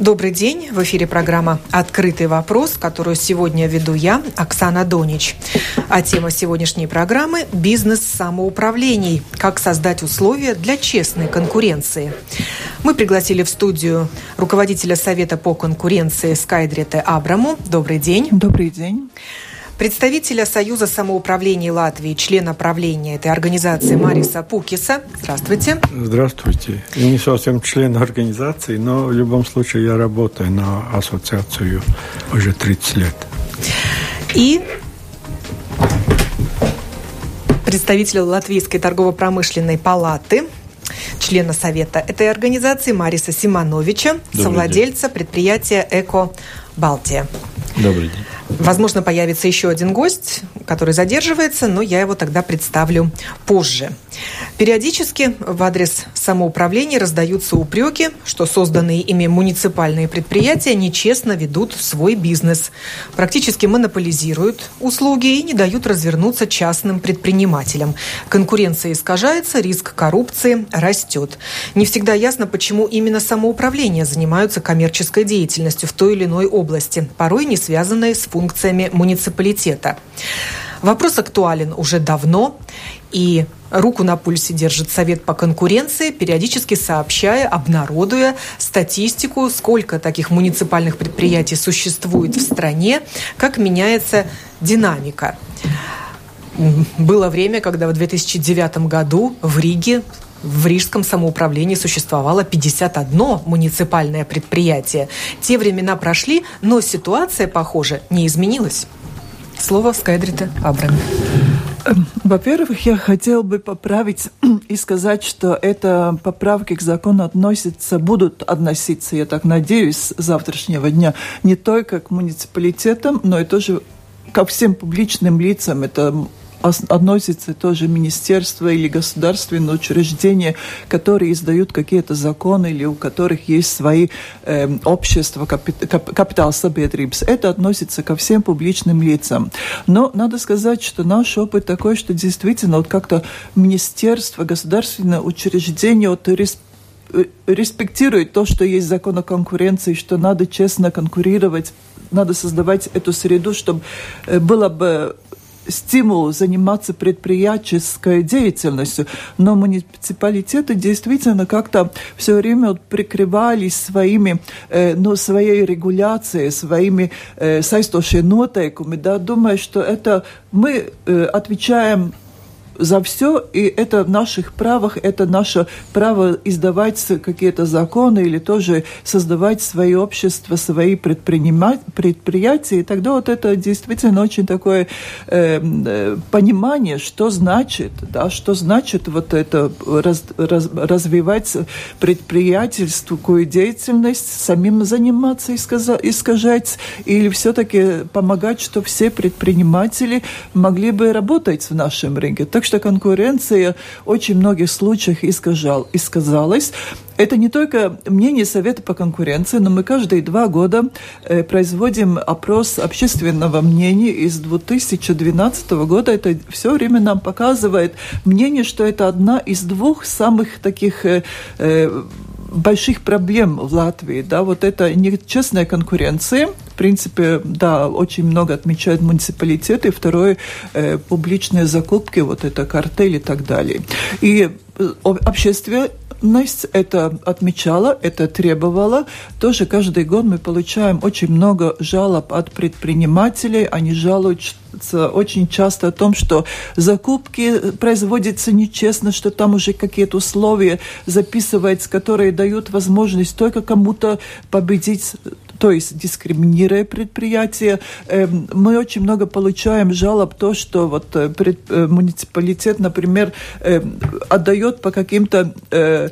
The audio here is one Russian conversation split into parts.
Добрый день. В эфире программа «Открытый вопрос», которую сегодня веду я, Оксана Донич. А тема сегодняшней программы – бизнес самоуправлений. Как создать условия для честной конкуренции. Мы пригласили в студию руководителя Совета по конкуренции Скайдрете Абраму. Добрый день. Добрый день представителя Союза самоуправления Латвии, члена правления этой организации Мариса Пукиса. Здравствуйте. Здравствуйте. Я не совсем член организации, но в любом случае я работаю на ассоциацию уже 30 лет. И представителя Латвийской торгово-промышленной палаты, члена совета этой организации Мариса Симоновича, Добрый совладельца день. предприятия «Эко Балтия». Добрый день. Возможно, появится еще один гость, который задерживается, но я его тогда представлю позже. Периодически в адрес самоуправления раздаются упреки, что созданные ими муниципальные предприятия нечестно ведут свой бизнес, практически монополизируют услуги и не дают развернуться частным предпринимателям. Конкуренция искажается, риск коррупции растет. Не всегда ясно, почему именно самоуправление занимаются коммерческой деятельностью в той или иной области, порой не связанной с функциями муниципалитета. Вопрос актуален уже давно, и руку на пульсе держит Совет по конкуренции, периодически сообщая, обнародуя статистику, сколько таких муниципальных предприятий существует в стране, как меняется динамика. Было время, когда в 2009 году в Риге в Рижском самоуправлении существовало 51 муниципальное предприятие. Те времена прошли, но ситуация, похоже, не изменилась. Слово Скайдрита Абрам. Эм, во-первых, я хотел бы поправить и сказать, что это поправки к закону относятся, будут относиться, я так надеюсь, с завтрашнего дня не только к муниципалитетам, но и тоже ко всем публичным лицам. Это относится тоже министерство или государственные учреждения, которые издают какие-то законы или у которых есть свои э, общества, капи, кап, капитал sabiedrības. Это относится ко всем публичным лицам. Но надо сказать, что наш опыт такой, что действительно вот как-то министерство, государственное учреждение вот, э, респектирует то, что есть закон о конкуренции, что надо честно конкурировать, надо создавать эту среду, чтобы э, было бы стимул заниматься предприятческой деятельностью, но муниципалитеты действительно как-то все время прикрывались своими, э, ну, своей регуляцией, своими э, сайстошими нотейками, да, думая, что это мы э, отвечаем за все, и это в наших правах, это наше право издавать какие-то законы или тоже создавать свои общества, свои предприятия, и тогда вот это действительно очень такое э, э, понимание, что значит, да, что значит вот это раз, раз, развивать предприятельскую деятельность, самим заниматься, искажать, или все-таки помогать, чтобы все предприниматели могли бы работать в нашем рынке. Так что конкуренция в очень многих случаях искажал, исказалась. Это не только мнение Совета по конкуренции, но мы каждые два года э, производим опрос общественного мнения из 2012 года. Это все время нам показывает мнение, что это одна из двух самых таких э, э, больших проблем в Латвии. Да, вот это нечестная конкуренция. В принципе, да, очень много отмечают муниципалитеты. Второе, э, публичные закупки, вот это картель и так далее. И э, Настя это отмечала, это требовала. Тоже каждый год мы получаем очень много жалоб от предпринимателей. Они жалуются очень часто о том, что закупки производятся нечестно, что там уже какие-то условия записываются, которые дают возможность только кому-то победить то есть дискриминируя предприятие. Эм, мы очень много получаем жалоб то, что вот э, э, муниципалитет, например, эм, отдает по каким-то э,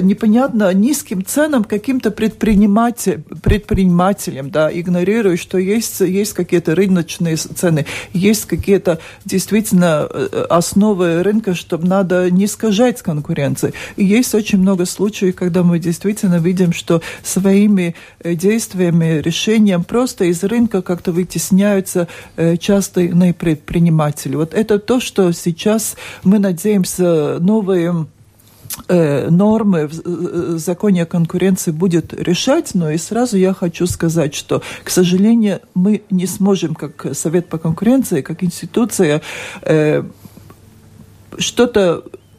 непонятно низким ценам каким-то предприниматель, предпринимателям, да, игнорируя, что есть, есть какие-то рыночные цены, есть какие-то действительно э, основы рынка, чтобы надо не искажать конкуренции. И есть очень много случаев, когда мы действительно видим, что своими э, действиями, решением просто из рынка как-то вытесняются э, частные предприниматели. Вот это то, что сейчас мы надеемся новые нормы в законе о конкуренции будет решать, но и сразу я хочу сказать, что, к сожалению, мы не сможем, как Совет по конкуренции, как институция, э,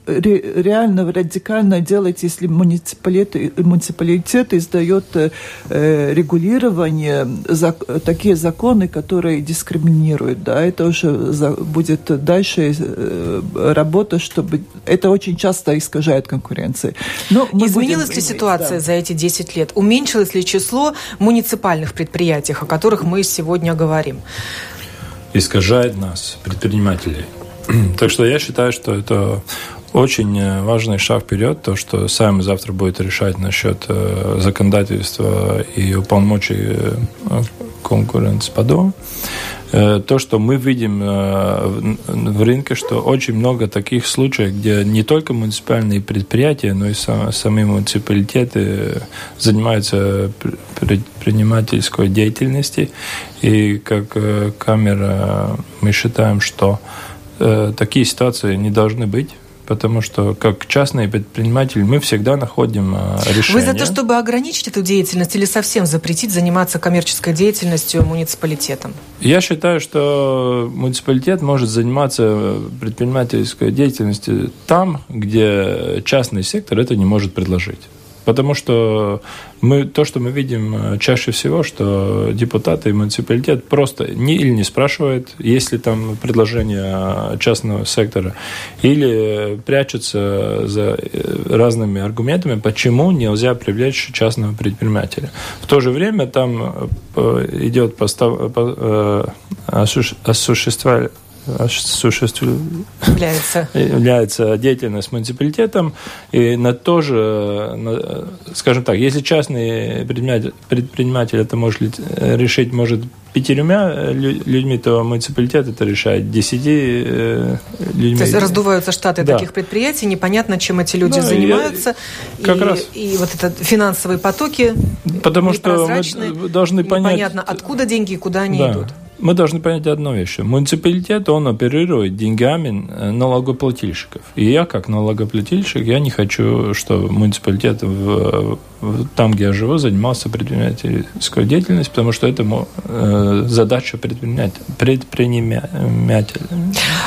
что-то реально радикально делать, если муниципалитет, муниципалитет издает э, регулирование, зак, такие законы, которые дискриминируют. Да, это уже за, будет дальше э, работа, чтобы... Это очень часто искажает конкуренцию. Но Изменилась будем, ли ситуация да. за эти 10 лет? Уменьшилось ли число муниципальных предприятий, о которых мы сегодня говорим? Искажает нас, предпринимателей. Так что я считаю, что это очень э, важный шаг вперед, то, что сами завтра будет решать насчет э, законодательства и уполномочий э, дому. То, что мы видим в рынке, что очень много таких случаев, где не только муниципальные предприятия, но и сами муниципалитеты занимаются предпринимательской деятельностью. И как камера мы считаем, что такие ситуации не должны быть потому что как частный предприниматель мы всегда находим решение. Вы за то, чтобы ограничить эту деятельность или совсем запретить заниматься коммерческой деятельностью муниципалитетом? Я считаю, что муниципалитет может заниматься предпринимательской деятельностью там, где частный сектор это не может предложить. Потому что мы, то, что мы видим э, чаще всего, что депутаты и муниципалитет просто не, или не спрашивают, есть ли там предложение частного сектора, или прячутся за э, разными аргументами, почему нельзя привлечь частного предпринимателя. В то же время там э, идет постав, осуществление осуществляется является деятельность муниципалитетом, и на то же, на, скажем так, если частный предприниматель, предприниматель это может решить, может пятерюмя людьми, то муниципалитет это решает десяти э, людьми. То есть раздуваются штаты да. таких предприятий, непонятно, чем эти люди да, занимаются. Я, как и, раз. и вот это финансовые потоки Потому что мы должны понять... Непонятно, откуда деньги и куда они да. идут мы должны понять одну вещь. Муниципалитет, он оперирует деньгами э, налогоплательщиков. И я, как налогоплательщик, я не хочу, чтобы муниципалитет в, в, там, где я живу, занимался предпринимательской деятельностью, потому что это э, задача предпринимателя. предпринимателя.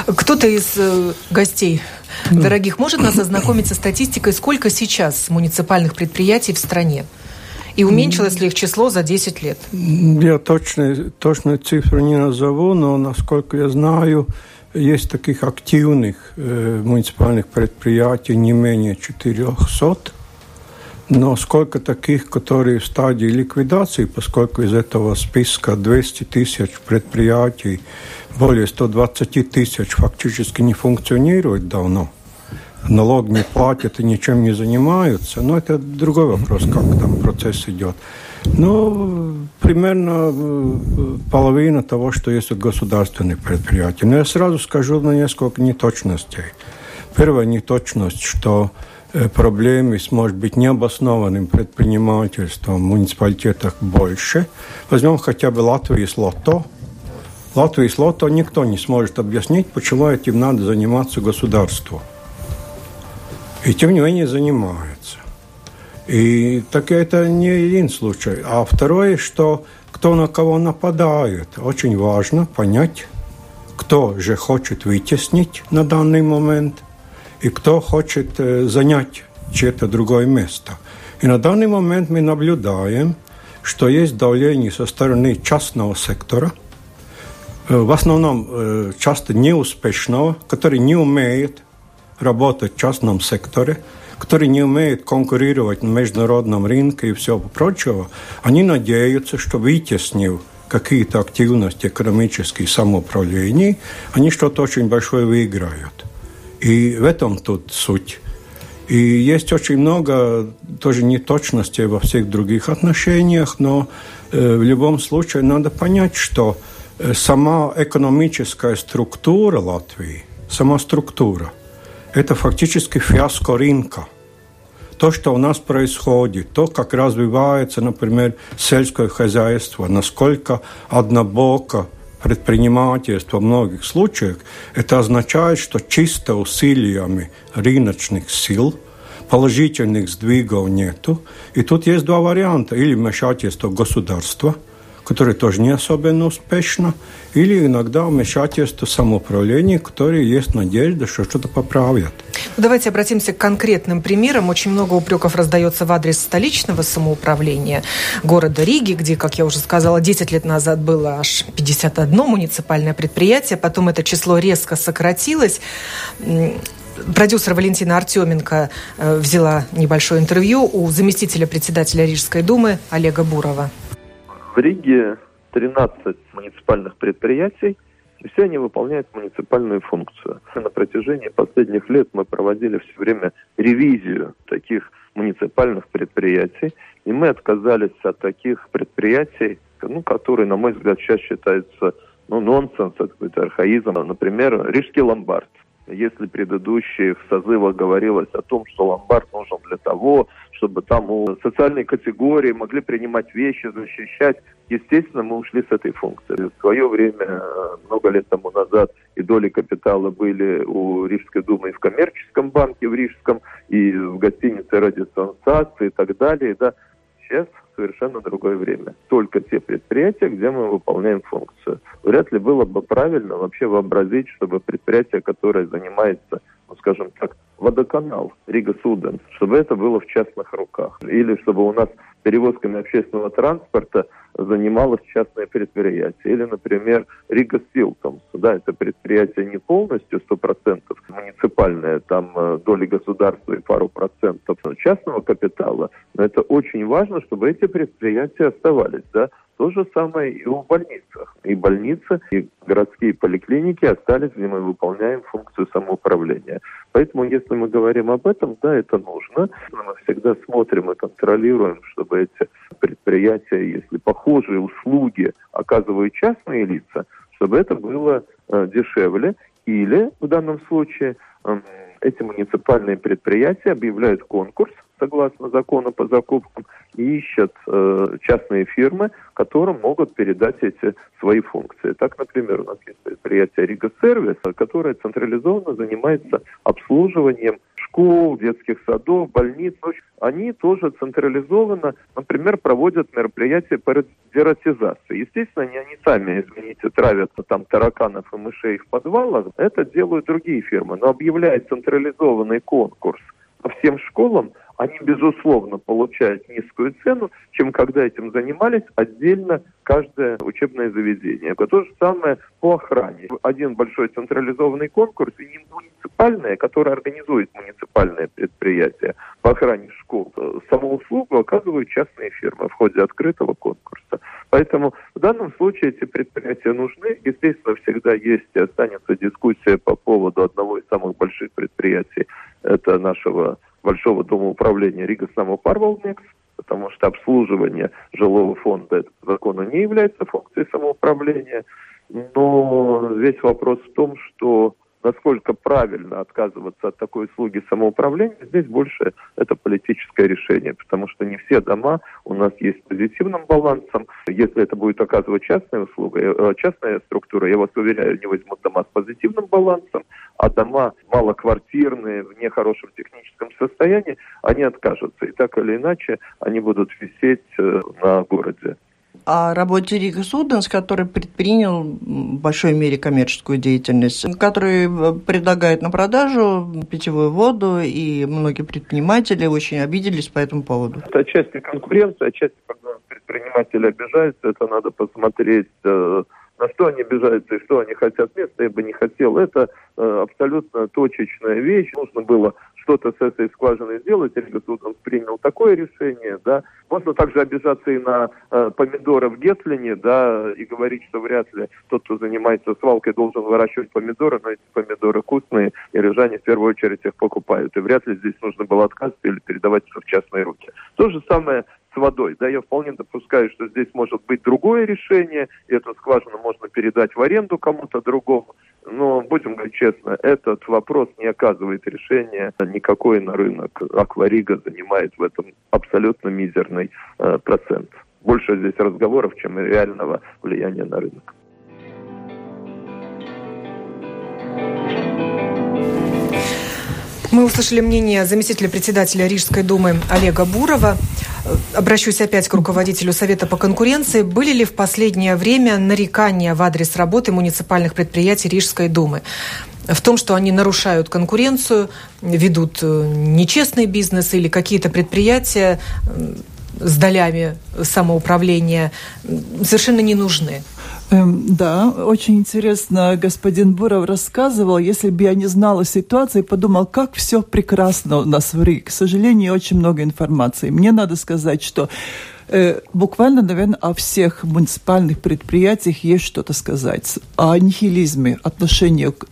Кто-то из э, гостей дорогих может нас ознакомить со статистикой, сколько сейчас муниципальных предприятий в стране? И уменьшилось ли их число за 10 лет? Я точно, точную цифру не назову, но, насколько я знаю, есть таких активных э, муниципальных предприятий не менее 400. Но сколько таких, которые в стадии ликвидации, поскольку из этого списка 200 тысяч предприятий, более 120 тысяч фактически не функционирует давно налог не платят и ничем не занимаются. Но это другой вопрос, как там процесс идет. Ну, примерно э, половина того, что есть у государственных предприятий. Но я сразу скажу на несколько неточностей. Первая неточность, что э, проблемы с, может быть, необоснованным предпринимательством в муниципалитетах больше. Возьмем хотя бы Латвию с лото. Латвию с лото никто не сможет объяснить, почему этим надо заниматься государству. И тем не менее занимаются. И так это не один случай. А второе, что кто на кого нападает. Очень важно понять, кто же хочет вытеснить на данный момент и кто хочет э, занять чье-то другое место. И на данный момент мы наблюдаем, что есть давление со стороны частного сектора, э, в основном э, часто неуспешного, который не умеет работать в частном секторе, которые не умеют конкурировать на международном рынке и все прочего, они надеются, что вытеснив какие-то активности экономические самоуправления, они что-то очень большое выиграют. И в этом тут суть. И есть очень много тоже неточностей во всех других отношениях, но э, в любом случае надо понять, что э, сама экономическая структура Латвии, сама структура – это фактически фиаско рынка. То, что у нас происходит, то, как развивается, например, сельское хозяйство, насколько однобоко предпринимательство в многих случаях, это означает, что чисто усилиями рыночных сил, положительных сдвигов нету. И тут есть два варианта. Или вмешательство государства, которое тоже не особенно успешно, или иногда вмешательство самоуправления, которое есть надежда, что что-то поправят. Давайте обратимся к конкретным примерам. Очень много упреков раздается в адрес столичного самоуправления города Риги, где, как я уже сказала, 10 лет назад было аж 51 муниципальное предприятие, потом это число резко сократилось продюсер Валентина Артеменко э, взяла небольшое интервью у заместителя председателя Рижской думы Олега Бурова. В Риге 13 муниципальных предприятий, и все они выполняют муниципальную функцию. На протяжении последних лет мы проводили все время ревизию таких муниципальных предприятий, и мы отказались от таких предприятий, ну, которые, на мой взгляд, сейчас считаются ну, нонсенс, это какой-то архаизм. Например, Рижский ломбард – если предыдущих созывах говорилось о том, что ломбард нужен для того, чтобы там у социальной категории могли принимать вещи, защищать, естественно, мы ушли с этой функции. В свое время, много лет тому назад, и доли капитала были у Рижской думы и в коммерческом банке в Рижском, и в гостинице радиосенсации и так далее. Да. Сейчас совершенно другое время. Только те предприятия, где мы выполняем функцию. Вряд ли было бы правильно вообще вообразить, чтобы предприятие, которое занимается, ну, скажем так, водоканал Рига Суден, чтобы это было в частных руках. Или чтобы у нас перевозками общественного транспорта занималось частное предприятие. Или, например, Рига Силтомс. Да, это предприятие не полностью 100% муниципальное, там э, доли государства и пару процентов частного капитала. Но это очень важно, чтобы эти предприятия оставались. Да? То же самое и в больницах. И больницы, и городские поликлиники остались, где мы выполняем функцию самоуправления. Поэтому, если мы говорим об этом, да, это нужно. Мы всегда смотрим и контролируем, чтобы эти предприятия, если похожие услуги оказывают частные лица, чтобы это было э, дешевле. Или в данном случае э, эти муниципальные предприятия объявляют конкурс согласно закону по закупкам, и ищут э, частные фирмы, которым могут передать эти свои функции. Так, например, у нас есть предприятие Рига Сервис, которое централизованно занимается обслуживанием школ, детских садов, больниц. Они тоже централизованно, например, проводят мероприятия по дератизации. Естественно, не они сами, извините, травят там тараканов и мышей в подвалах. Это делают другие фирмы. Но объявляет централизованный конкурс по всем школам, они, безусловно, получают низкую цену, чем когда этим занимались отдельно каждое учебное заведение. То же самое по охране. Один большой централизованный конкурс, и не муниципальное, которое организует муниципальное предприятие по охране школ. Саму услугу оказывают частные фирмы в ходе открытого конкурса. Поэтому в данном случае эти предприятия нужны. Естественно, всегда есть и останется дискуссия по поводу одного из самых больших предприятий, это нашего Большого дома управления Рига Самопарвалмекс, потому что обслуживание жилого фонда этого закона не является функцией самоуправления. Но весь вопрос в том, что насколько правильно отказываться от такой услуги самоуправления, здесь больше это политическое решение, потому что не все дома у нас есть с позитивным балансом. Если это будет оказывать частная услуга, э, частная структура, я вас уверяю, не возьмут дома с позитивным балансом, а дома малоквартирные, в нехорошем техническом состоянии, они откажутся. И так или иначе они будут висеть э, на городе о работе Рига Суденс, который предпринял в большой мере коммерческую деятельность, который э, предлагает на продажу питьевую воду, и многие предприниматели очень обиделись по этому поводу. Это отчасти конкуренция, отчасти, когда предприниматели обижаются, это надо посмотреть э, на что они обижаются и что они хотят место, я бы не хотел. Это э, абсолютно точечная вещь. Нужно было что-то с этой скважиной сделать, Ригасуд принял такое решение, да. Можно также обижаться и на э, помидоры в Гетлине, да, и говорить, что вряд ли тот, кто занимается свалкой, должен выращивать помидоры, но эти помидоры вкусные, и рижане в первую очередь их покупают. И вряд ли здесь нужно было отказываться или передавать все в частные руки. То же самое с водой. Да, я вполне допускаю, что здесь может быть другое решение, и эту скважину можно передать в аренду кому-то другому. Но, будем говорить честно, этот вопрос не оказывает решения никакой на рынок. Акварига занимает в этом абсолютно мизерный э, процент. Больше здесь разговоров, чем реального влияния на рынок. Мы услышали мнение заместителя председателя Рижской думы Олега Бурова. Обращусь опять к руководителю Совета по конкуренции. Были ли в последнее время нарекания в адрес работы муниципальных предприятий Рижской думы? в том, что они нарушают конкуренцию, ведут э, нечестный бизнес или какие-то предприятия с долями самоуправления совершенно не нужны. Эм, да, очень интересно, господин Буров рассказывал, если бы я не знала ситуации, подумал, как все прекрасно у нас в Риге. К сожалению, очень много информации. Мне надо сказать, что э, буквально, наверное, о всех муниципальных предприятиях есть что-то сказать. О нихилизме, отношении к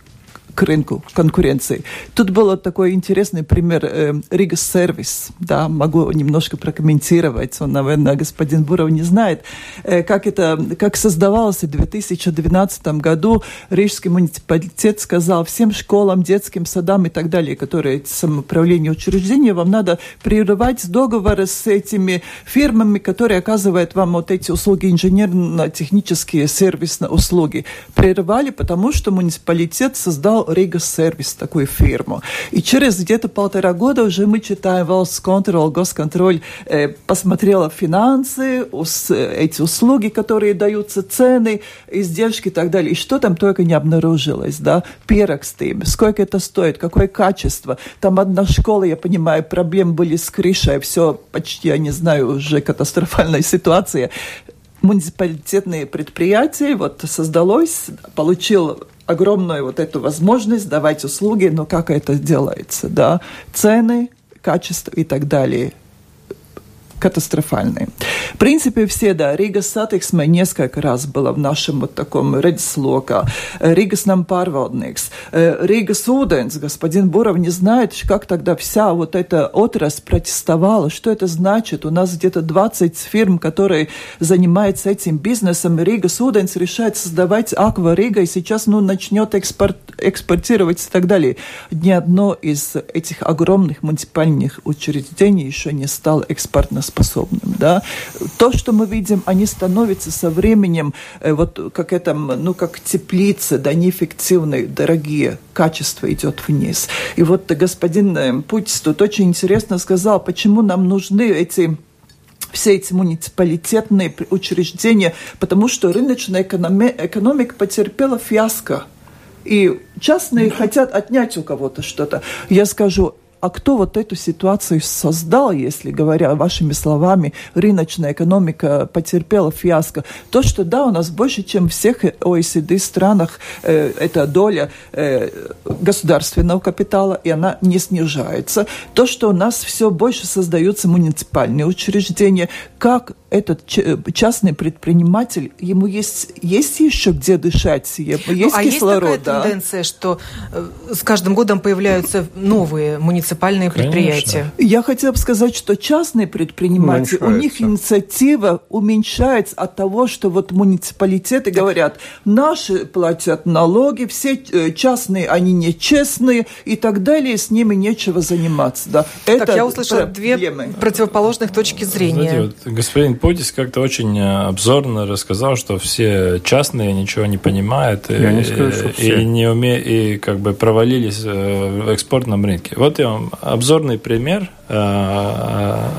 к рынку конкуренции. Тут был такой интересный пример э, Сервис. Да, могу немножко прокомментировать. Он, наверное, господин Буров не знает, э, как это, как создавался в 2012 году. Рижский муниципалитет сказал всем школам, детским садам и так далее, которые самоуправление учреждения, вам надо прерывать договоры с этими фирмами, которые оказывают вам вот эти услуги инженерно-технические сервисные услуги. Прерывали, потому что муниципалитет создал Рига Сервис, такую фирму. И через где-то полтора года уже мы читаем Control, Госконтроль, э, посмотрела финансы, ус, эти услуги, которые даются, цены, издержки и так далее. И что там только не обнаружилось, да? Перекстым, сколько это стоит, какое качество. Там одна школа, я понимаю, проблемы были с крышей, все почти, я не знаю, уже катастрофальная ситуация муниципалитетные предприятия вот создалось, получил огромную вот эту возможность давать услуги, но как это делается, да, цены, качество и так далее катастрофальные. В принципе, все, да, Риgas satiksme несколько раз было в нашем вот таком redzeslokā. Риgas нам pārvaldnieks. Риgas ūdens, господин Буров не знает, как тогда вся вот эта отрасль протестовала, что это значит. У нас где-то 20 фирм, которые занимаются этим бизнесом. Риgas ūdens решает создавать Аква Рига и сейчас, ну, начнет экспорт, экспортировать и так далее. Ни одно из этих огромных муниципальных учреждений еще не стало экспортно способным, да. То, что мы видим, они становятся со временем, э, вот как это, ну, как теплицы, да, неэффективные, дорогие, качество идет вниз. И вот господин э, Путин тут очень интересно сказал, почему нам нужны эти все эти муниципалитетные учреждения, потому что рыночная экономика потерпела фиаско. И частные хотят отнять у кого-то что-то. Я скажу, а кто вот эту ситуацию создал, если, говоря вашими словами, рыночная экономика потерпела фиаско? То, что да, у нас больше, чем в всех OECD странах, э, эта доля э, государственного капитала, и она не снижается. То, что у нас все больше создаются муниципальные учреждения, как этот частный предприниматель, ему есть, есть еще где дышать, есть ну, а кислород. Есть такая да? тенденция, что э, с каждым годом появляются новые муниципальные Конечно. предприятия? Я хотела бы сказать, что частные предприниматели, у них инициатива уменьшается от того, что вот муниципалитеты говорят, наши платят налоги, все э, частные, они нечестные и так далее, с ними нечего заниматься. Да. Так, Это я услышала две противоположных точки зрения. Знаете, вот господин Путис как-то очень э, обзорно рассказал, что все частные ничего не понимают я и, не скажу, что все. и не уме... и как бы провалились э, в экспортном рынке. Вот я вам обзорный пример э,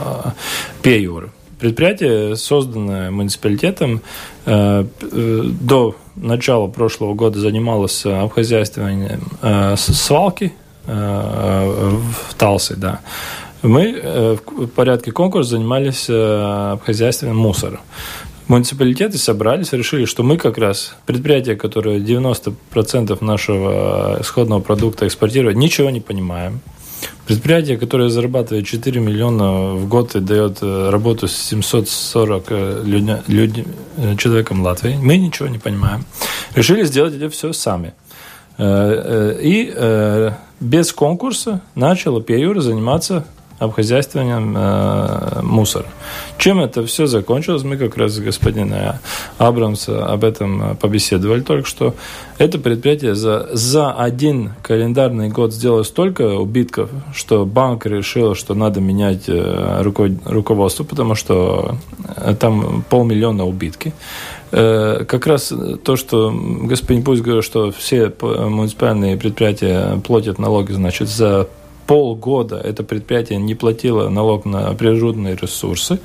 Пеюр. Предприятие, созданное муниципалитетом, до начала прошлого года занималось обхозяйствованием свалки в Талсе, да. Мы э, в порядке конкурса занимались э, обхозяйством мусора. Муниципалитеты собрались, решили, что мы как раз предприятие, которое 90% нашего исходного продукта экспортирует, ничего не понимаем. Предприятие, которое зарабатывает 4 миллиона в год и дает э, работу с 740 людя, люд, человекам Латвии, мы ничего не понимаем. Решили сделать это все сами. И без конкурса начала Пеюра заниматься обхозяйствованием э, мусора. Чем это все закончилось, мы как раз с господином Абрамс об этом побеседовали только что. Это предприятие за, за один календарный год сделало столько убитков, что банк решил, что надо менять э, руко, руководство, потому что э, там полмиллиона убитки. Э, как раз то, что господин Пусть говорил, что все муниципальные предприятия платят налоги, значит, за полгода это предприятие не платило налог на природные ресурсы.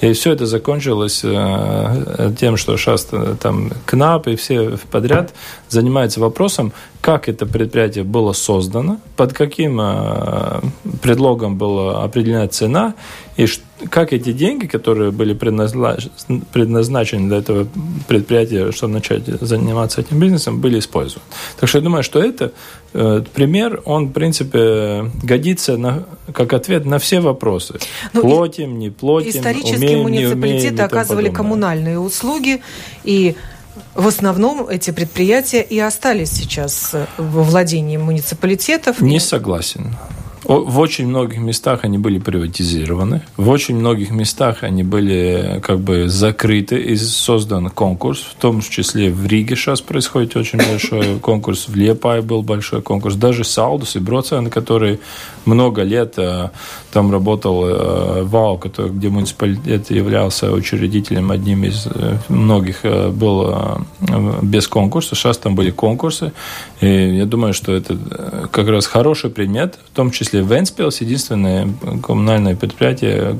И все это закончилось э, тем, что сейчас э, там КНАП и все подряд занимаются вопросом, как это предприятие было создано, под каким э, предлогом была определена цена, и как эти деньги, которые были предназначены для этого предприятия, чтобы начать заниматься этим бизнесом, были использованы. Так что я думаю, что это пример, он, в принципе, годится на, как ответ на все вопросы. Ну, платим, не платим, Исторически умеем, муниципалитеты умеем, оказывали коммунальные услуги, и в основном эти предприятия и остались сейчас во владении муниципалитетов. Не согласен. В очень многих местах они были приватизированы, в очень многих местах они были как бы закрыты и создан конкурс, в том числе в Риге сейчас происходит очень большой конкурс, в Лепае был большой конкурс, даже Салдус и Броцен, который много лет э, там работал э, ВАУ, который, где муниципалитет являлся учредителем одним из э, многих, был без конкурса, сейчас там были конкурсы, и я думаю, что это как раз хороший предмет, в том числе числе Венспилс, единственное коммунальное предприятие,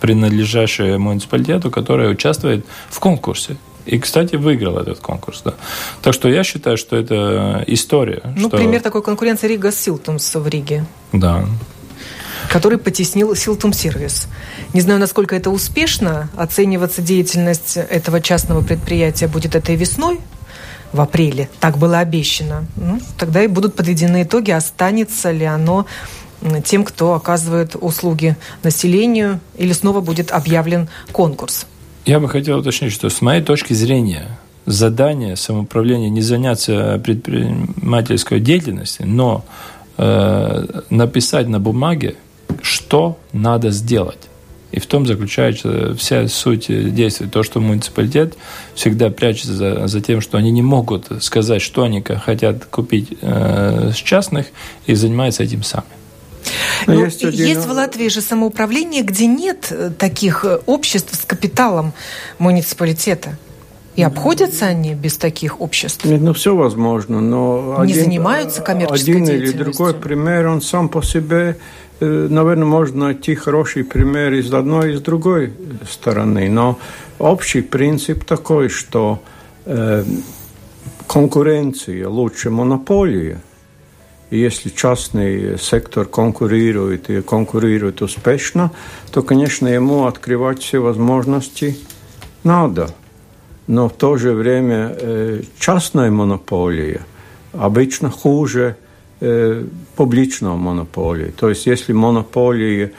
принадлежащее, муниципалитету, которое участвует в конкурсе. И, кстати, выиграл этот конкурс. Да. Так что я считаю, что это история. Ну, что... пример такой конкуренции Рига Силтумс в Риге. Да который потеснил Силтум Сервис. Не знаю, насколько это успешно. Оцениваться деятельность этого частного предприятия будет этой весной, в апреле. Так было обещано. Ну, тогда и будут подведены итоги, останется ли оно тем, кто оказывает услуги населению, или снова будет объявлен конкурс. Я бы хотел уточнить, что с моей точки зрения задание самоуправления не заняться предпринимательской деятельностью, но э, написать на бумаге, что надо сделать. И в том заключается вся суть действий. То, что муниципалитет всегда прячется за, за тем, что они не могут сказать, что они хотят купить э, с частных, и занимаются этим сами. Ну, есть, один... есть в Латвии же самоуправление, где нет э, таких э, обществ с капиталом муниципалитета. И обходятся они без таких обществ? Нет, ну все возможно, но... Не один, занимаются коммерческой один деятельностью? Один или другой пример, он сам по себе Э, наверное, можно найти хороший пример из одной и с другой стороны, но общий принцип такой, что э, конкуренция лучше монополии. И если частный сектор конкурирует и конкурирует успешно, то, конечно, ему открывать все возможности надо. Но в то же время э, частная монополия обычно хуже – э, публичного монополии. То есть если монополии,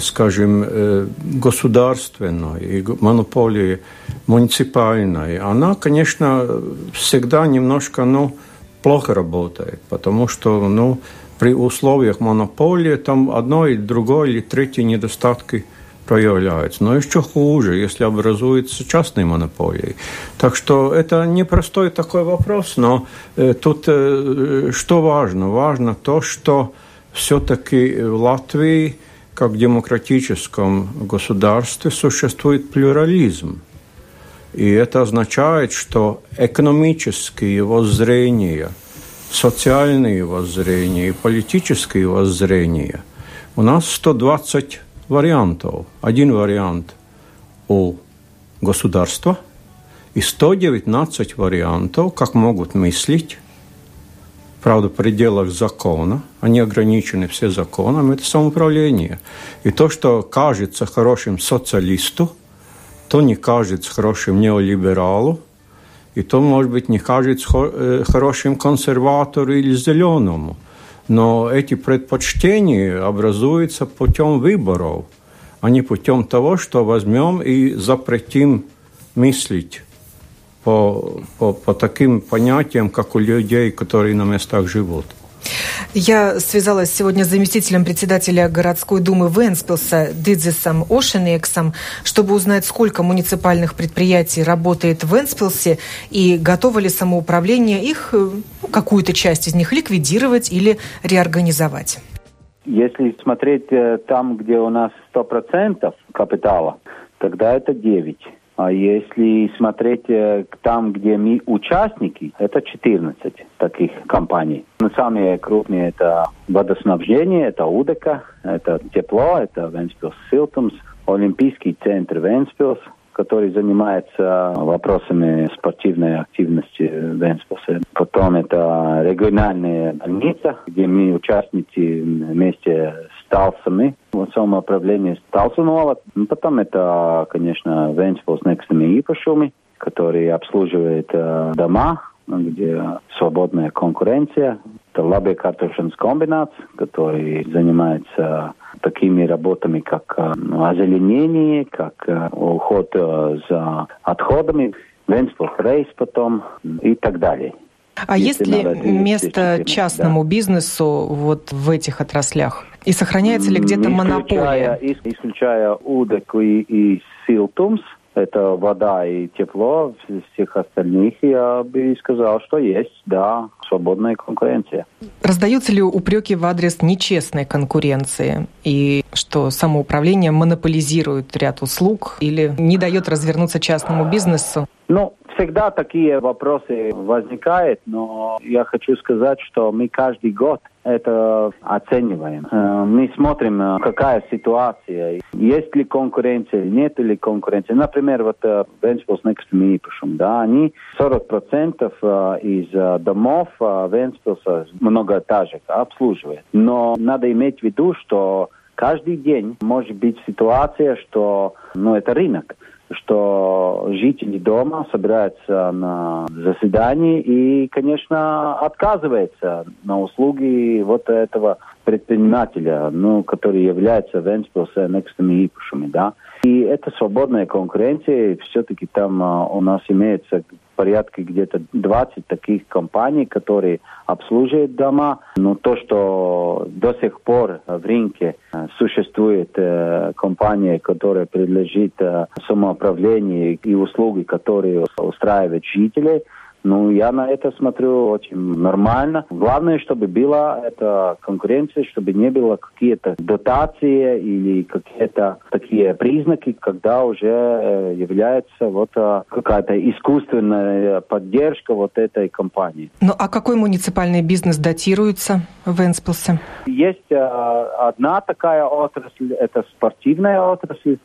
скажем, государственной и монополии муниципальной, она, конечно, всегда немножко, ну, плохо работает, потому что, ну, при условиях монополии там одно и другое или третье недостатки – проявляются. Но еще хуже, если образуется частной монополией. Так что это непростой такой вопрос, но э, тут э, что важно? Важно то, что все-таки в Латвии, как в демократическом государстве, существует плюрализм. И это означает, что экономические воззрения, социальные воззрения и политические воззрения у нас 120 вариантов. Один вариант у государства и 119 вариантов, как могут мыслить, правда, в пределах закона, они ограничены все законом, это самоуправление. И то, что кажется хорошим социалисту, то не кажется хорошим неолибералу, и то, может быть, не кажется э, хорошим консерватору или зеленому – но эти предпочтения образуются путем выборов, а не путем того, что возьмем и запретим мыслить по, по, по таким понятиям, как у людей, которые на местах живут. Я связалась сегодня с заместителем председателя городской думы Венспилса Дидзисом Ошенексом, чтобы узнать, сколько муниципальных предприятий работает в Венспилсе и готово ли самоуправление их, э, ну, какую-то часть из них ликвидировать или реорганизовать. Если смотреть э, там, где у нас 100% капитала, тогда это 9. А если смотреть э, там, где мы участники, это 14 таких компаний. Но самые крупные это водоснабжение, это УДК, это тепло, это Венспилс Силтумс, Олимпийский центр Венспилс, который занимается вопросами спортивной активности Венспилса. Потом это региональная больница, где мы участники вместе Талсами, в самоуправлении Талсунова. Потом это, конечно, Ventspils nekustamie īpašumi, который обслуживает э, дома, где свободная конкуренция. Это Labiekārtošanas kombināts, который занимается такими работами, как э, озеленение, как э, уход э, за отходами, Ventspils reiss потом и так далее. А есть ли место частному да. бизнесу вот в этих отраслях? И сохраняется ли где-то монополия? Исключая УДЭК и, и Силтумс, это вода и тепло, всех остальных я бы сказал, что есть, да, свободная конкуренция. Раздаются ли упреки в адрес нечестной конкуренции и что самоуправление монополизирует ряд услуг или не дает развернуться частному бизнесу? Ну, всегда такие вопросы возникают, но я хочу сказать, что мы каждый год это оцениваем. Э, мы смотрим, э, какая ситуация, есть ли конкуренция, нет ли конкуренции. Например, вот Венспилс некоторым ипушем, да, они 40% из домов Венспилса многоэтажек обслуживают. Но надо иметь в виду, что каждый день может быть ситуация, что ну, это рынок что жители дома собираются на заседании и, конечно, отказываются на услуги вот этого предпринимателя, ну, который является Венспилс некстами ипушами, да. И это свободная конкуренция, все-таки там а, у нас имеется порядка где-то 20 таких компаний, которые обслуживают дома. Но то, что до сих пор в рынке э, существует э, компания, которая предложит э, самоуправление и услуги, которые устраивают жителей – ну, я на это смотрю очень нормально. Главное, чтобы была эта конкуренция, чтобы не было какие-то дотации или какие-то такие признаки, когда уже э, является вот э, какая-то искусственная поддержка вот этой компании. Ну, а какой муниципальный бизнес датируется в Энспилсе? Есть э, одна такая отрасль, это спортивная отрасль,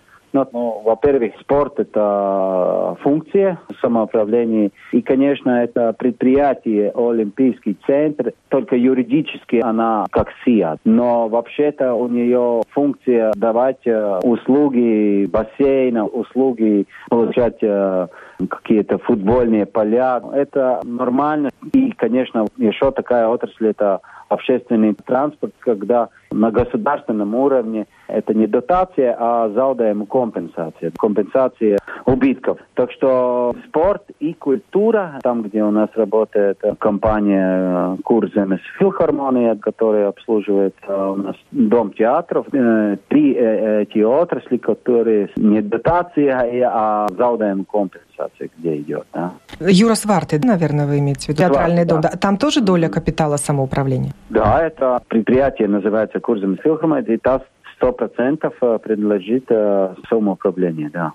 ну, во-первых, спорт – это функция самоуправления. И, конечно, это предприятие Олимпийский центр. Только юридически она как СИА. Но вообще-то у нее функция давать э, услуги бассейна, услуги получать э, какие-то футбольные поля. Это нормально. И, конечно, еще такая отрасль – это общественный транспорт, когда на государственном уровне это не дотация, а заудаем компенсация, компенсация убытков. Так что спорт и культура, там, где у нас работает компания Курземес Филхармония, которая обслуживает э, у нас дом театров, э, три э, эти отрасли, которые не дотация, а заудаем компенсация, где идет. Да. Юра Сварты, наверное, вы имеете в виду, театральный дом. Да. Там тоже доля капитала самоуправления? Да, это предприятие называется Курземес Филхармония, и там сто процентов э, предложит э, самоуправление, да.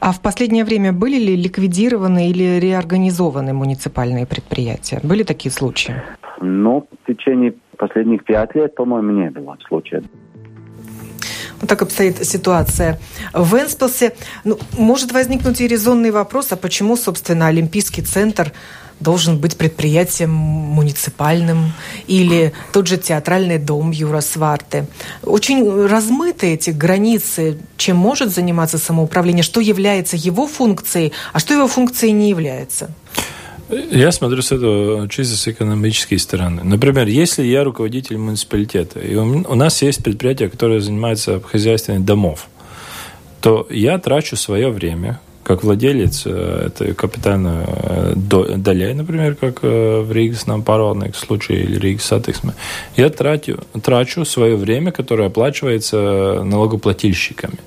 А в последнее время были ли ликвидированы или реорганизованы муниципальные предприятия? Были такие случаи? Ну, в течение последних пять лет, по-моему, не было случаев. Вот так обстоит ситуация в Энспилсе. Ну, может возникнуть и резонный вопрос, а почему, собственно, Олимпийский центр должен быть предприятием муниципальным или тот же театральный дом Юра Сварты. Очень размыты эти границы, чем может заниматься самоуправление, что является его функцией, а что его функцией не является. Я смотрю с этого чисто с экономической стороны. Например, если я руководитель муниципалитета, и у нас есть предприятие, которое занимается хозяйством домов, то я трачу свое время, как владелец э, этой капитальной э, долей, например, как э, в Ригс нам пародных случае или Ригс сатексме, я трачу, трачу свое время, которое оплачивается налогоплательщиками.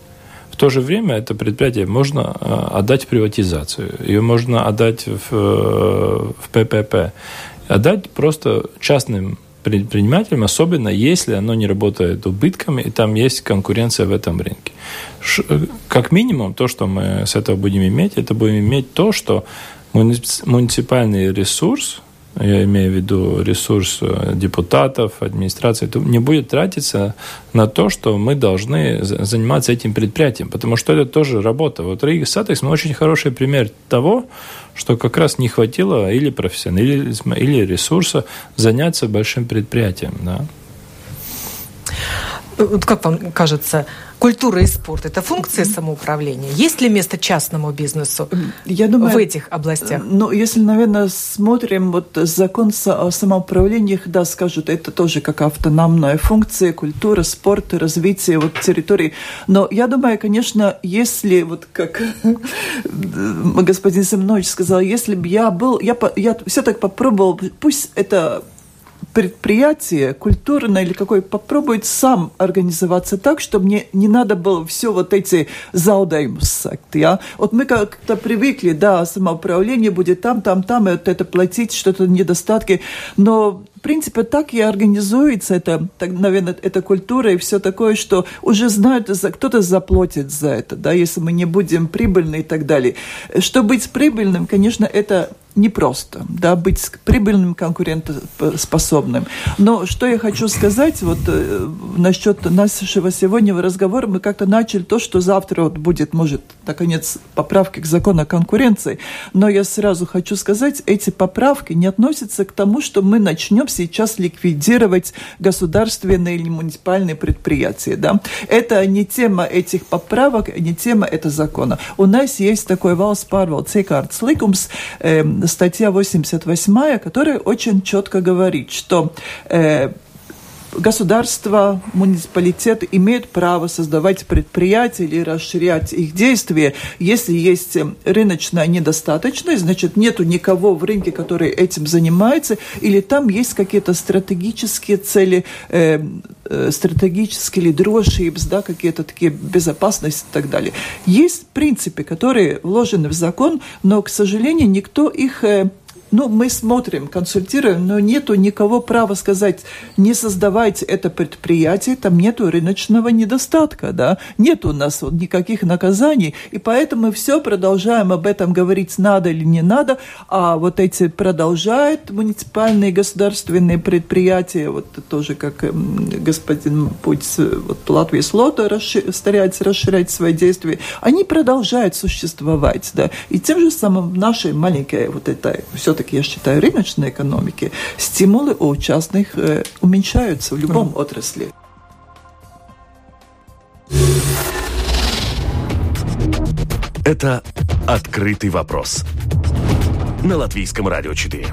В то же время это предприятие можно отдать в приватизацию, ее можно отдать в, в ППП, отдать просто частным предпринимателям, особенно если оно не работает убытками, и там есть конкуренция в этом рынке. Как минимум, то, что мы с этого будем иметь, это будем иметь то, что муниципальный ресурс, я имею в виду ресурс э, депутатов, администрации, не будет тратиться на то, что мы должны заниматься этим предприятием, потому что это тоже работа. Вот Рига Сатекс мы очень хороший пример того, что как раз не хватило или профессионализма, или ресурса заняться большим предприятием. Да. Как вам кажется, культура и спорт – это функция самоуправления? Есть ли место частному бизнесу Я думаю, в этих областях? Ну, если, наверное, смотрим вот закон о самоуправлении, да, скажут, это тоже как автономная функция, культура, спорт, развитие вот территории. Но я думаю, конечно, если, вот как господин Семенович сказал, если бы я был, я, я все-таки попробовал, пусть это предприятие культурное или какое попробует сам организоваться так, чтобы мне не надо было все вот эти заудаймус я. Вот мы как-то привыкли, да, самоуправление будет там, там, там, и вот это платить, что-то недостатки, но в принципе, так и организуется это, так, наверное, эта культура и все такое, что уже знают, кто-то заплатит за это, да, если мы не будем прибыльны и так далее. Чтобы быть прибыльным, конечно, это непросто, да, быть прибыльным, конкурентоспособным. Но что я хочу сказать, вот э, насчет нашего сегодняшнего разговора, мы как-то начали то, что завтра вот будет, может, наконец, поправки к закону о конкуренции, но я сразу хочу сказать, эти поправки не относятся к тому, что мы начнем сейчас ликвидировать государственные или муниципальные предприятия, да. Это не тема этих поправок, не тема этого закона. У нас есть такой pārvaldes iekārtas likums, э, статья 88, которая очень четко говорит, что э, государство, муниципалитет имеют право создавать предприятия или расширять их действия, если есть рыночная недостаточность, значит, нету никого в рынке, который этим занимается, или там есть какие-то стратегические цели, э, э, стратегические или дрошибс, да, какие-то такие безопасности и так далее. Есть принципы, которые вложены в закон, но, к сожалению, никто их э, ну, мы смотрим, консультируем, но нету никого права сказать, не создавайте это предприятие, там нету рыночного недостатка, да, нет у нас вот никаких наказаний, и поэтому мы все продолжаем об этом говорить, надо или не надо, а вот эти продолжают муниципальные государственные предприятия, вот тоже как господин Путь, вот Латвия Слота расшир, старается расширять свои действия, они продолжают существовать, да, и тем же самым нашей маленькой вот это все все-таки, я считаю, рыночной экономики, стимулы у частных э, уменьшаются в любом mm. отрасли. Это «Открытый вопрос» на Латвийском радио 4.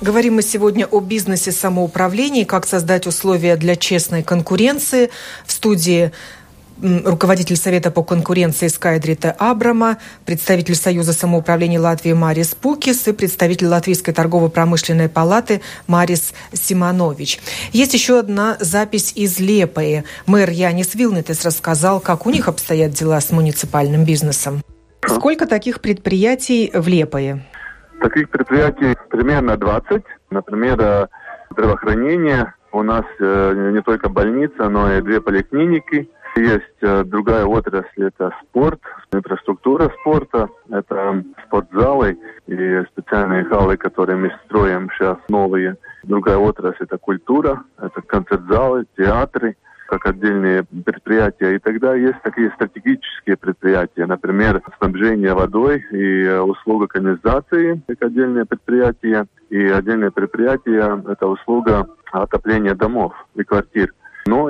Говорим мы сегодня о бизнесе самоуправлении, как создать условия для честной конкуренции. В студии руководитель Совета по конкуренции Скайдрита Абрама, представитель Союза самоуправления Латвии Марис Пукис и представитель Латвийской торгово-промышленной палаты Марис Симонович. Есть еще одна запись из Лепои. Мэр Янис Вилнетес рассказал, как у них обстоят дела с муниципальным бизнесом. Сколько таких предприятий в Лепое? Таких предприятий примерно 20. Например, э, здравоохранение. У нас э, не только больница, но и две поликлиники – есть э, другая отрасль, это спорт, инфраструктура спорта, это спортзалы и специальные халы, которые мы строим сейчас новые. Другая отрасль это культура, это концерт-залы, театры как отдельные предприятия. И тогда есть такие стратегические предприятия, например, снабжение водой и э, услуга канализации, как отдельные предприятия. И отдельное предприятие – это услуга отопления домов и квартир.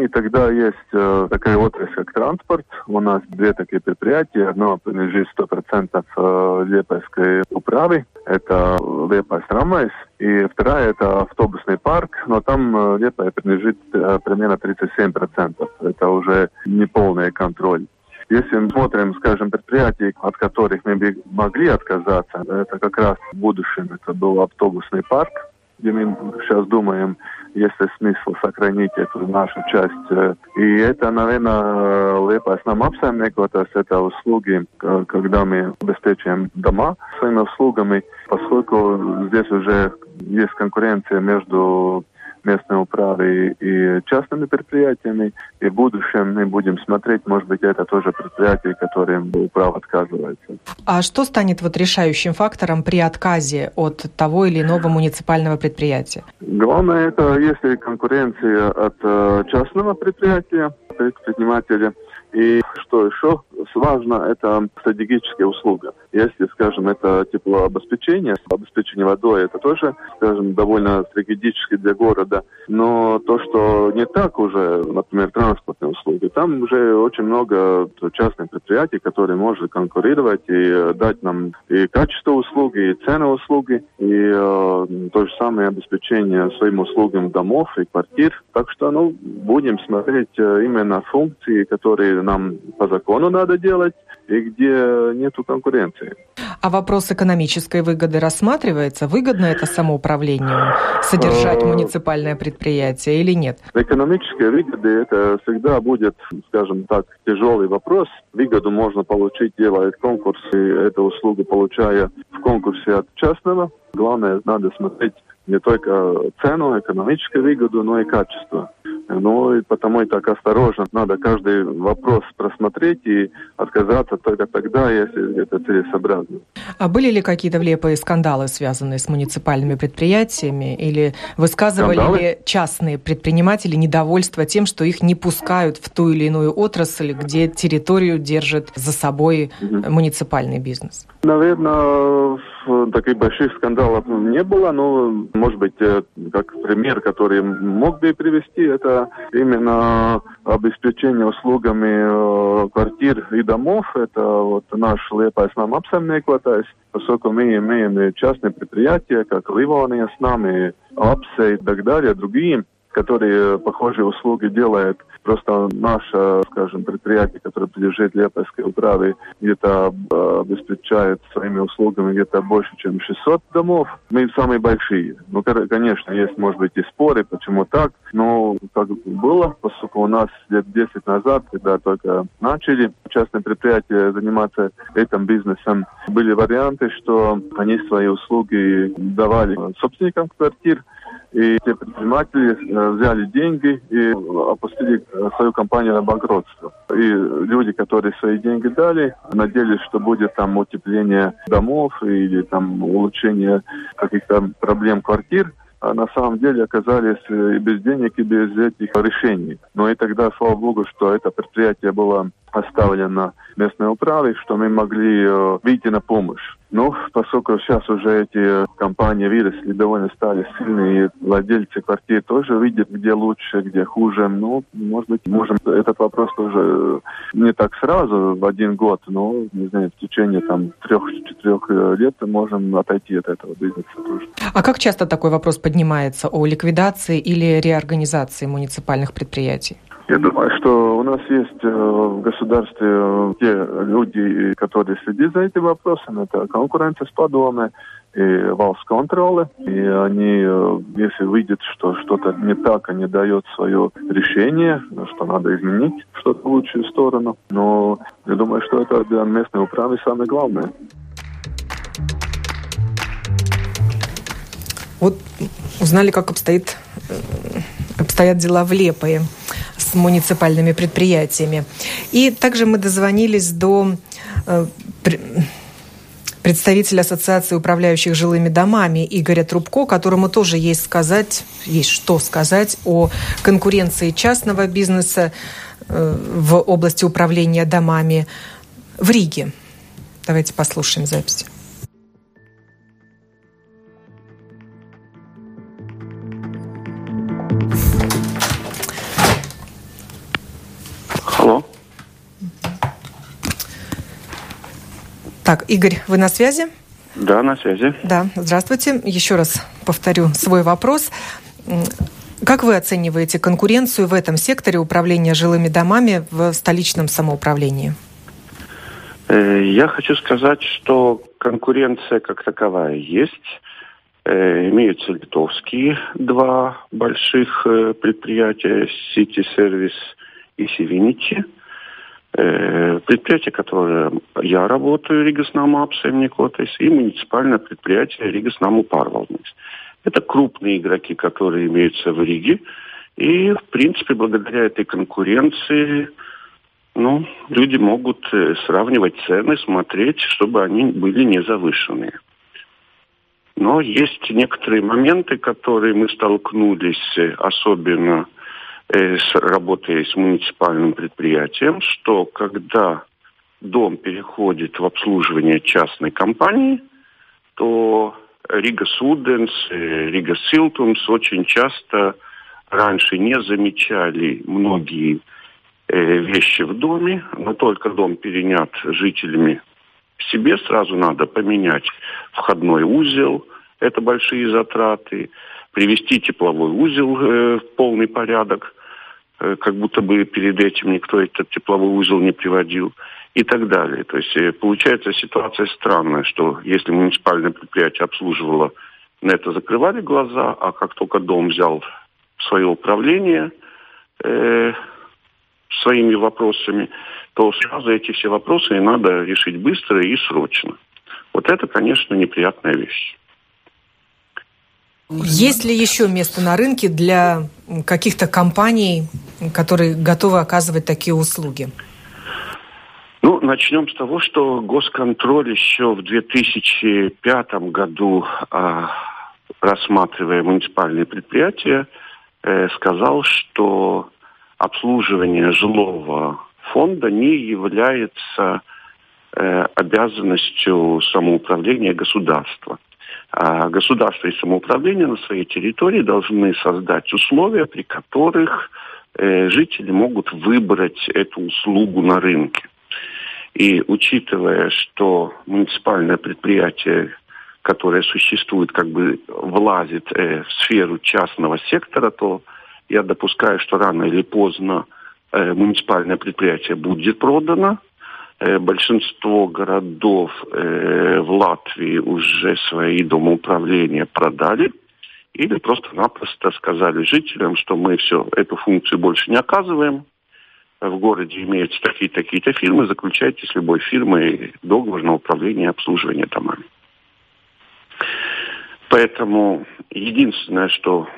И тогда есть э, такая отрасль, как транспорт. У нас две такие предприятия. Одно принадлежит 100% э, Лепойской управы. Это Лепойс трамвайс. И вторая это автобусный парк. Но там э, Лепой принадлежит э, примерно 37%. Это уже не полный контроль. Если мы смотрим, скажем, предприятия, от которых мы могли отказаться, это как раз в будущем это был автобусный парк, где мы сейчас думаем есть ли смысл сохранить эту нашу часть. И это, наверное, Лепас нам обсаймникотās, это услуги, когда мы обеспечиваем дома своими услугами, поскольку здесь уже есть конкуренция между местной управы и частными предприятиями. И в будущем мы будем смотреть, может быть, это тоже предприятие, которым управа отказывается. А что станет вот решающим фактором при отказе от того или иного муниципального предприятия? Главное, это если конкуренция от э, частного предприятия, предпринимателя, и что еще важно, это стратегическая услуга. Если, скажем, это теплообеспечение, обеспечение водой, это тоже, скажем, довольно стратегически для города. Но то, что не так уже, например, транспортные услуги, там уже очень много частных предприятий, которые могут конкурировать и дать нам и качество услуги, и цену услуги, и э, то же самое обеспечение своим услугам домов и квартир. Так что, ну, будем смотреть э, именно функции, которые нам по закону надо делать, и где нету конкуренции. А вопрос экономической выгоды рассматривается? Выгодно это самоуправлению содержать э, муниципальное предприятие или нет? Экономическая выгода это всегда будет, скажем так, тяжелый вопрос. Выгоду можно получить, делая конкурс, и эту услугу получая в конкурсе от частного. Главное, надо смотреть не только цену, экономическую выгоду, но и качество. Ну и потому и так осторожно. Надо каждый вопрос просмотреть и отказаться только тогда, если это целесообразно. А были ли какие-то влепые скандалы, связанные с муниципальными предприятиями? Или высказывали скандалы? ли частные предприниматели недовольство тем, что их не пускают в ту или иную отрасль, где территорию держит за собой угу. муниципальный бизнес? Наверное, таких больших скандалов не было, но, может быть, э, как пример, который мог бы привести, это именно обеспечение услугами э, квартир и домов. Это вот наш Liepais нам apsaimniekotājs, поскольку мы имеем частные предприятия, как Ливония с нами, Апсе и так далее, другие, которые похожие услуги делают Просто наше, скажем, предприятие, которое принадлежит Лепойской управе, где-то э, обеспечает своими услугами где-то больше, чем 600 домов. Мы самые большие. Ну, конечно, есть, может быть, и споры, почему так. Но как было, поскольку у нас лет 10 назад, когда только начали частные предприятия заниматься этим бизнесом, были варианты, что они свои услуги давали собственникам квартир, и те предприниматели э, взяли деньги и опустили э, свою компанию на банкротство. И люди, которые свои деньги дали, надеялись, что будет там утепление домов или там улучшение каких-то проблем квартир а на самом деле оказались э, и без денег, и без этих решений. Но и тогда, слава богу, что это предприятие было оставлено местной управой, что мы могли выйти на помощь. Ну, поскольку сейчас уже эти компании выросли, довольно стали сильные, владельцы квартир тоже видят, где лучше, где хуже. Ну, может быть, можем этот вопрос тоже не так сразу, в один год, но, не знаю, в течение там трех-четырех лет можем отойти от этого бизнеса тоже. А как часто такой вопрос поднимается о ликвидации или реорганизации муниципальных предприятий? Я думаю, что у нас есть э, в государстве э, те люди, которые следят за этим вопросом. Это конкуренция с подобной и валс контролы. И они, э, если видят, что что-то не так, они дают свое решение, что надо изменить что-то в лучшую сторону. Но я думаю, что это для местной управы самое главное. Вот узнали, как обстоит, обстоят дела в Лепое муниципальными предприятиями. И также мы дозвонились до э, представителя Ассоциации управляющих жилыми домами Игоря Трубко, которому тоже есть сказать, есть что сказать о конкуренции частного бизнеса э, в области управления домами в Риге. Давайте послушаем запись. Так, Игорь, вы на связи? Да, на связи. Да, здравствуйте. Еще раз повторю свой вопрос. Как вы оцениваете конкуренцию в этом секторе управления жилыми домами в столичном самоуправлении? Э, я хочу сказать, что конкуренция как таковая есть. Э, имеются литовские два больших э, предприятия City Service и Севиничи. Э, предприятие, которое я работаю, Ригас Апсем и муниципальное предприятие Ригас Наму Это крупные игроки, которые имеются в Риге. И, в принципе, благодаря этой конкуренции ну, люди могут сравнивать цены, смотреть, чтобы они были не завышенные. Но есть некоторые моменты, которые мы столкнулись, э, особенно э, с работой с муниципальным предприятием, что когда дом переходит в обслуживание частной компании, то Рига Суденс, э, Рига Силтумс очень часто раньше не замечали многие вещи в доме, но только дом перенят жителями себе сразу надо поменять входной узел, это большие затраты, привести тепловой узел э, в полный порядок, э, как будто бы перед этим никто этот тепловой узел не приводил и так далее. То есть э, получается ситуация странная, что если муниципальное предприятие обслуживало, на это закрывали глаза, а как только дом взял свое управление э, своими вопросами, то сразу эти все вопросы и надо решить быстро и срочно. Вот это, конечно, неприятная вещь. Есть ли еще место на рынке для каких-то компаний, которые готовы оказывать такие услуги? Ну, начнем с того, что госконтроль еще в 2005 году, а, рассматривая муниципальные предприятия, э, сказал, что обслуживание жилого фонда не является э, обязанностью самоуправления государства. А государство и самоуправление на своей территории должны создать условия, при которых э, жители могут выбрать эту услугу на рынке. И учитывая, что муниципальное предприятие, которое существует, как бы влазит э, в сферу частного сектора, то я допускаю, что рано или поздно Э, муниципальное предприятие будет продано. Э, большинство городов э, в Латвии уже свои домоуправления продали или просто-напросто сказали жителям, что мы все, эту функцию больше не оказываем. В городе имеются такие-такие-то фирмы, заключайте с любой фирмой договор на управление и обслуживание домами. Поэтому единственное, что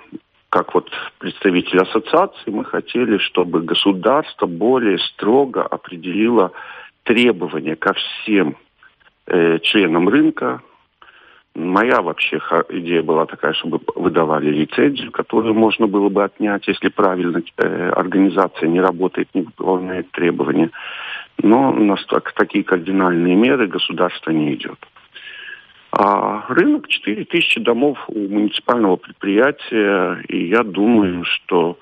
как вот представители ассоциации, мы хотели, чтобы государство более строго определило требования ко всем э, членам рынка. Моя вообще идея была такая, чтобы выдавали лицензию, которую можно было бы отнять, если правильно э, организация не работает, не выполняет требования. Но на такие кардинальные меры государство не идет. А рынок 4 тысячи домов у муниципального предприятия, и я думаю, что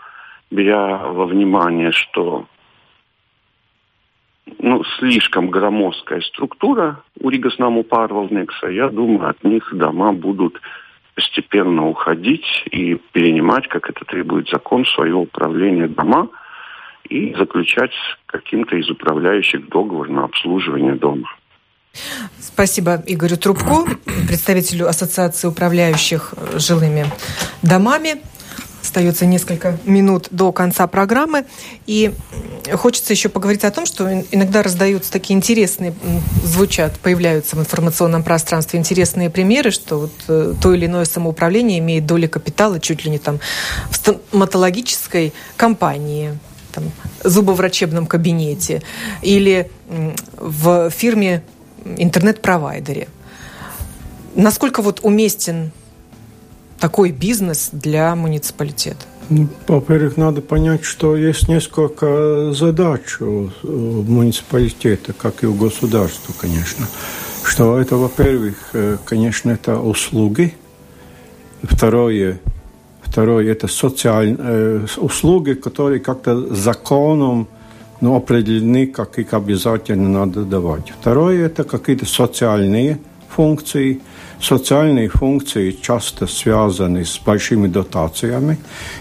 беря во внимание, что ну, слишком громоздкая структура у Ригаснаму Парвалникса, я думаю, от них дома будут постепенно уходить и перенимать, как это требует закон, свое управление дома и заключать каким-то из управляющих договор на обслуживание дома. Спасибо Игорю Трубко, представителю Ассоциации управляющих жилыми домами. Остается несколько минут до конца программы. И хочется еще поговорить о том, что иногда раздаются такие интересные, звучат, появляются в информационном пространстве интересные примеры, что вот э, то или иное самоуправление имеет доли капитала чуть ли не там в стоматологической компании, там, зубоврачебном кабинете или в фирме интернет-провайдере. Насколько вот уместен такой бизнес для муниципалитета? Ну, во-первых, надо понять, что есть несколько задач у муниципалитета, как и у государства, конечно. Что это, во-первых, э, конечно, это услуги. Второе, второе это социальные э, услуги, которые как-то законом ну, определены, как их обязательно надо давать. Второе – это какие-то социальные функции. Социальные функции часто связаны с большими дотациями,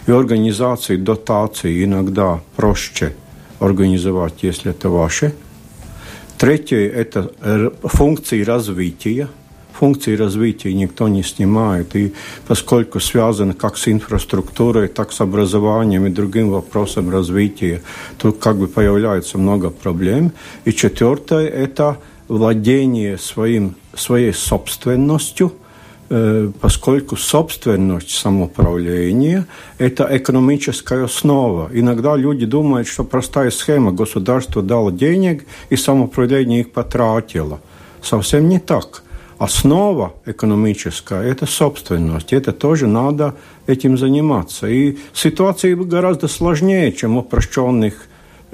и организации дотаций иногда проще организовать, если это ваши. Третье – это функции развития. функции развития никто не снимает. И поскольку связано как с инфраструктурой, так с образованием и другим вопросом развития, тут как бы появляется много проблем. И четвертое – это владение своим, своей собственностью – Э, поскольку собственность самоуправления – это экономическая основа. Иногда люди думают, что простая схема – государство дало денег, и самоуправление их потратило. Совсем не так. Основа экономическая – это собственность. Это тоже надо этим заниматься. И ситуация гораздо сложнее, чем в упрощенных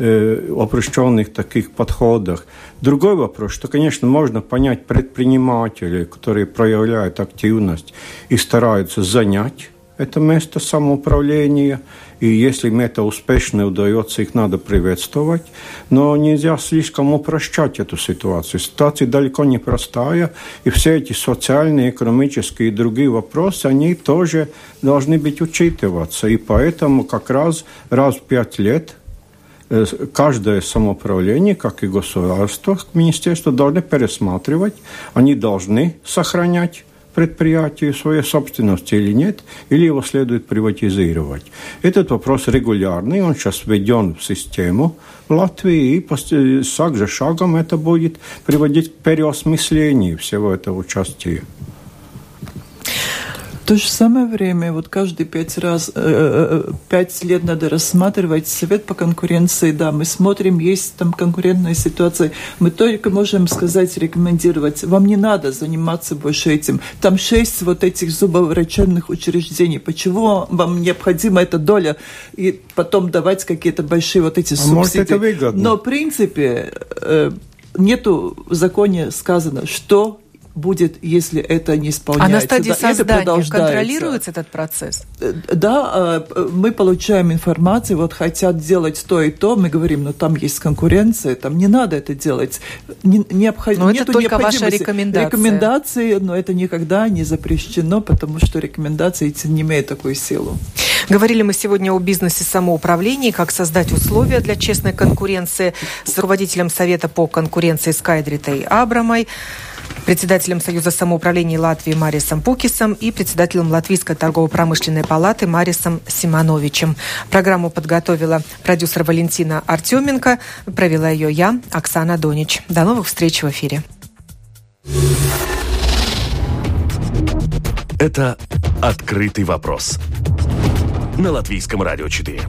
Э, упрощенных таких подходах. Другой вопрос, что, конечно, можно понять предпринимателей, которые проявляют активность и стараются занять это место самоуправления, и если им это успешно удается, их надо приветствовать, но нельзя слишком упрощать эту ситуацию. Ситуация далеко не простая, и все эти социальные, экономические и другие вопросы, они тоже должны быть учитываться, и поэтому как раз раз в пять лет каждое самоуправление, как и государство, министерство должны пересматривать, они должны сохранять предприятие своей собственности или нет, или его следует приватизировать. Этот вопрос регулярный, он сейчас введен в систему в Латвии, и шаг за шагом это будет приводить к переосмыслению всего этого участия то же самое время, вот каждые пять раз, э, э, пять лет надо рассматривать совет по конкуренции, да, мы смотрим, есть там конкурентная ситуация, мы только можем сказать, рекомендовать, вам не надо заниматься больше этим, там шесть вот этих зубоврачебных учреждений, почему вам необходима эта доля? И потом давать какие-то большие вот эти а субсидии. Может, это выгодно. Но, в принципе, э, нету в законе сказано, что будет, если это не исполняется. А на стадии да, создания контролируется этот процесс? Э, да, а, мы получаем информацию, вот хотят делать то и то, мы говорим, ну там есть конкуренция, там не надо это делать. Не, необход... Но это только ваша рекомендация. Рекомендации, но это никогда не запрещено, потому что рекомендации не имеют такую силу. Говорили мы сегодня о бизнесе самоуправлении, как создать условия для честной конкуренции с руководителем Совета по конкуренции Скайдритой Абрамой председателем Союза самоуправления Латвии Марисом Пукисом и председателем Латвийской торгово-промышленной палаты Марисом Симоновичем. Программу подготовила продюсер Валентина Артеменко. Провела ее я, Оксана Донич. До новых встреч в эфире. Это «Открытый вопрос» на Латвийском радио 4.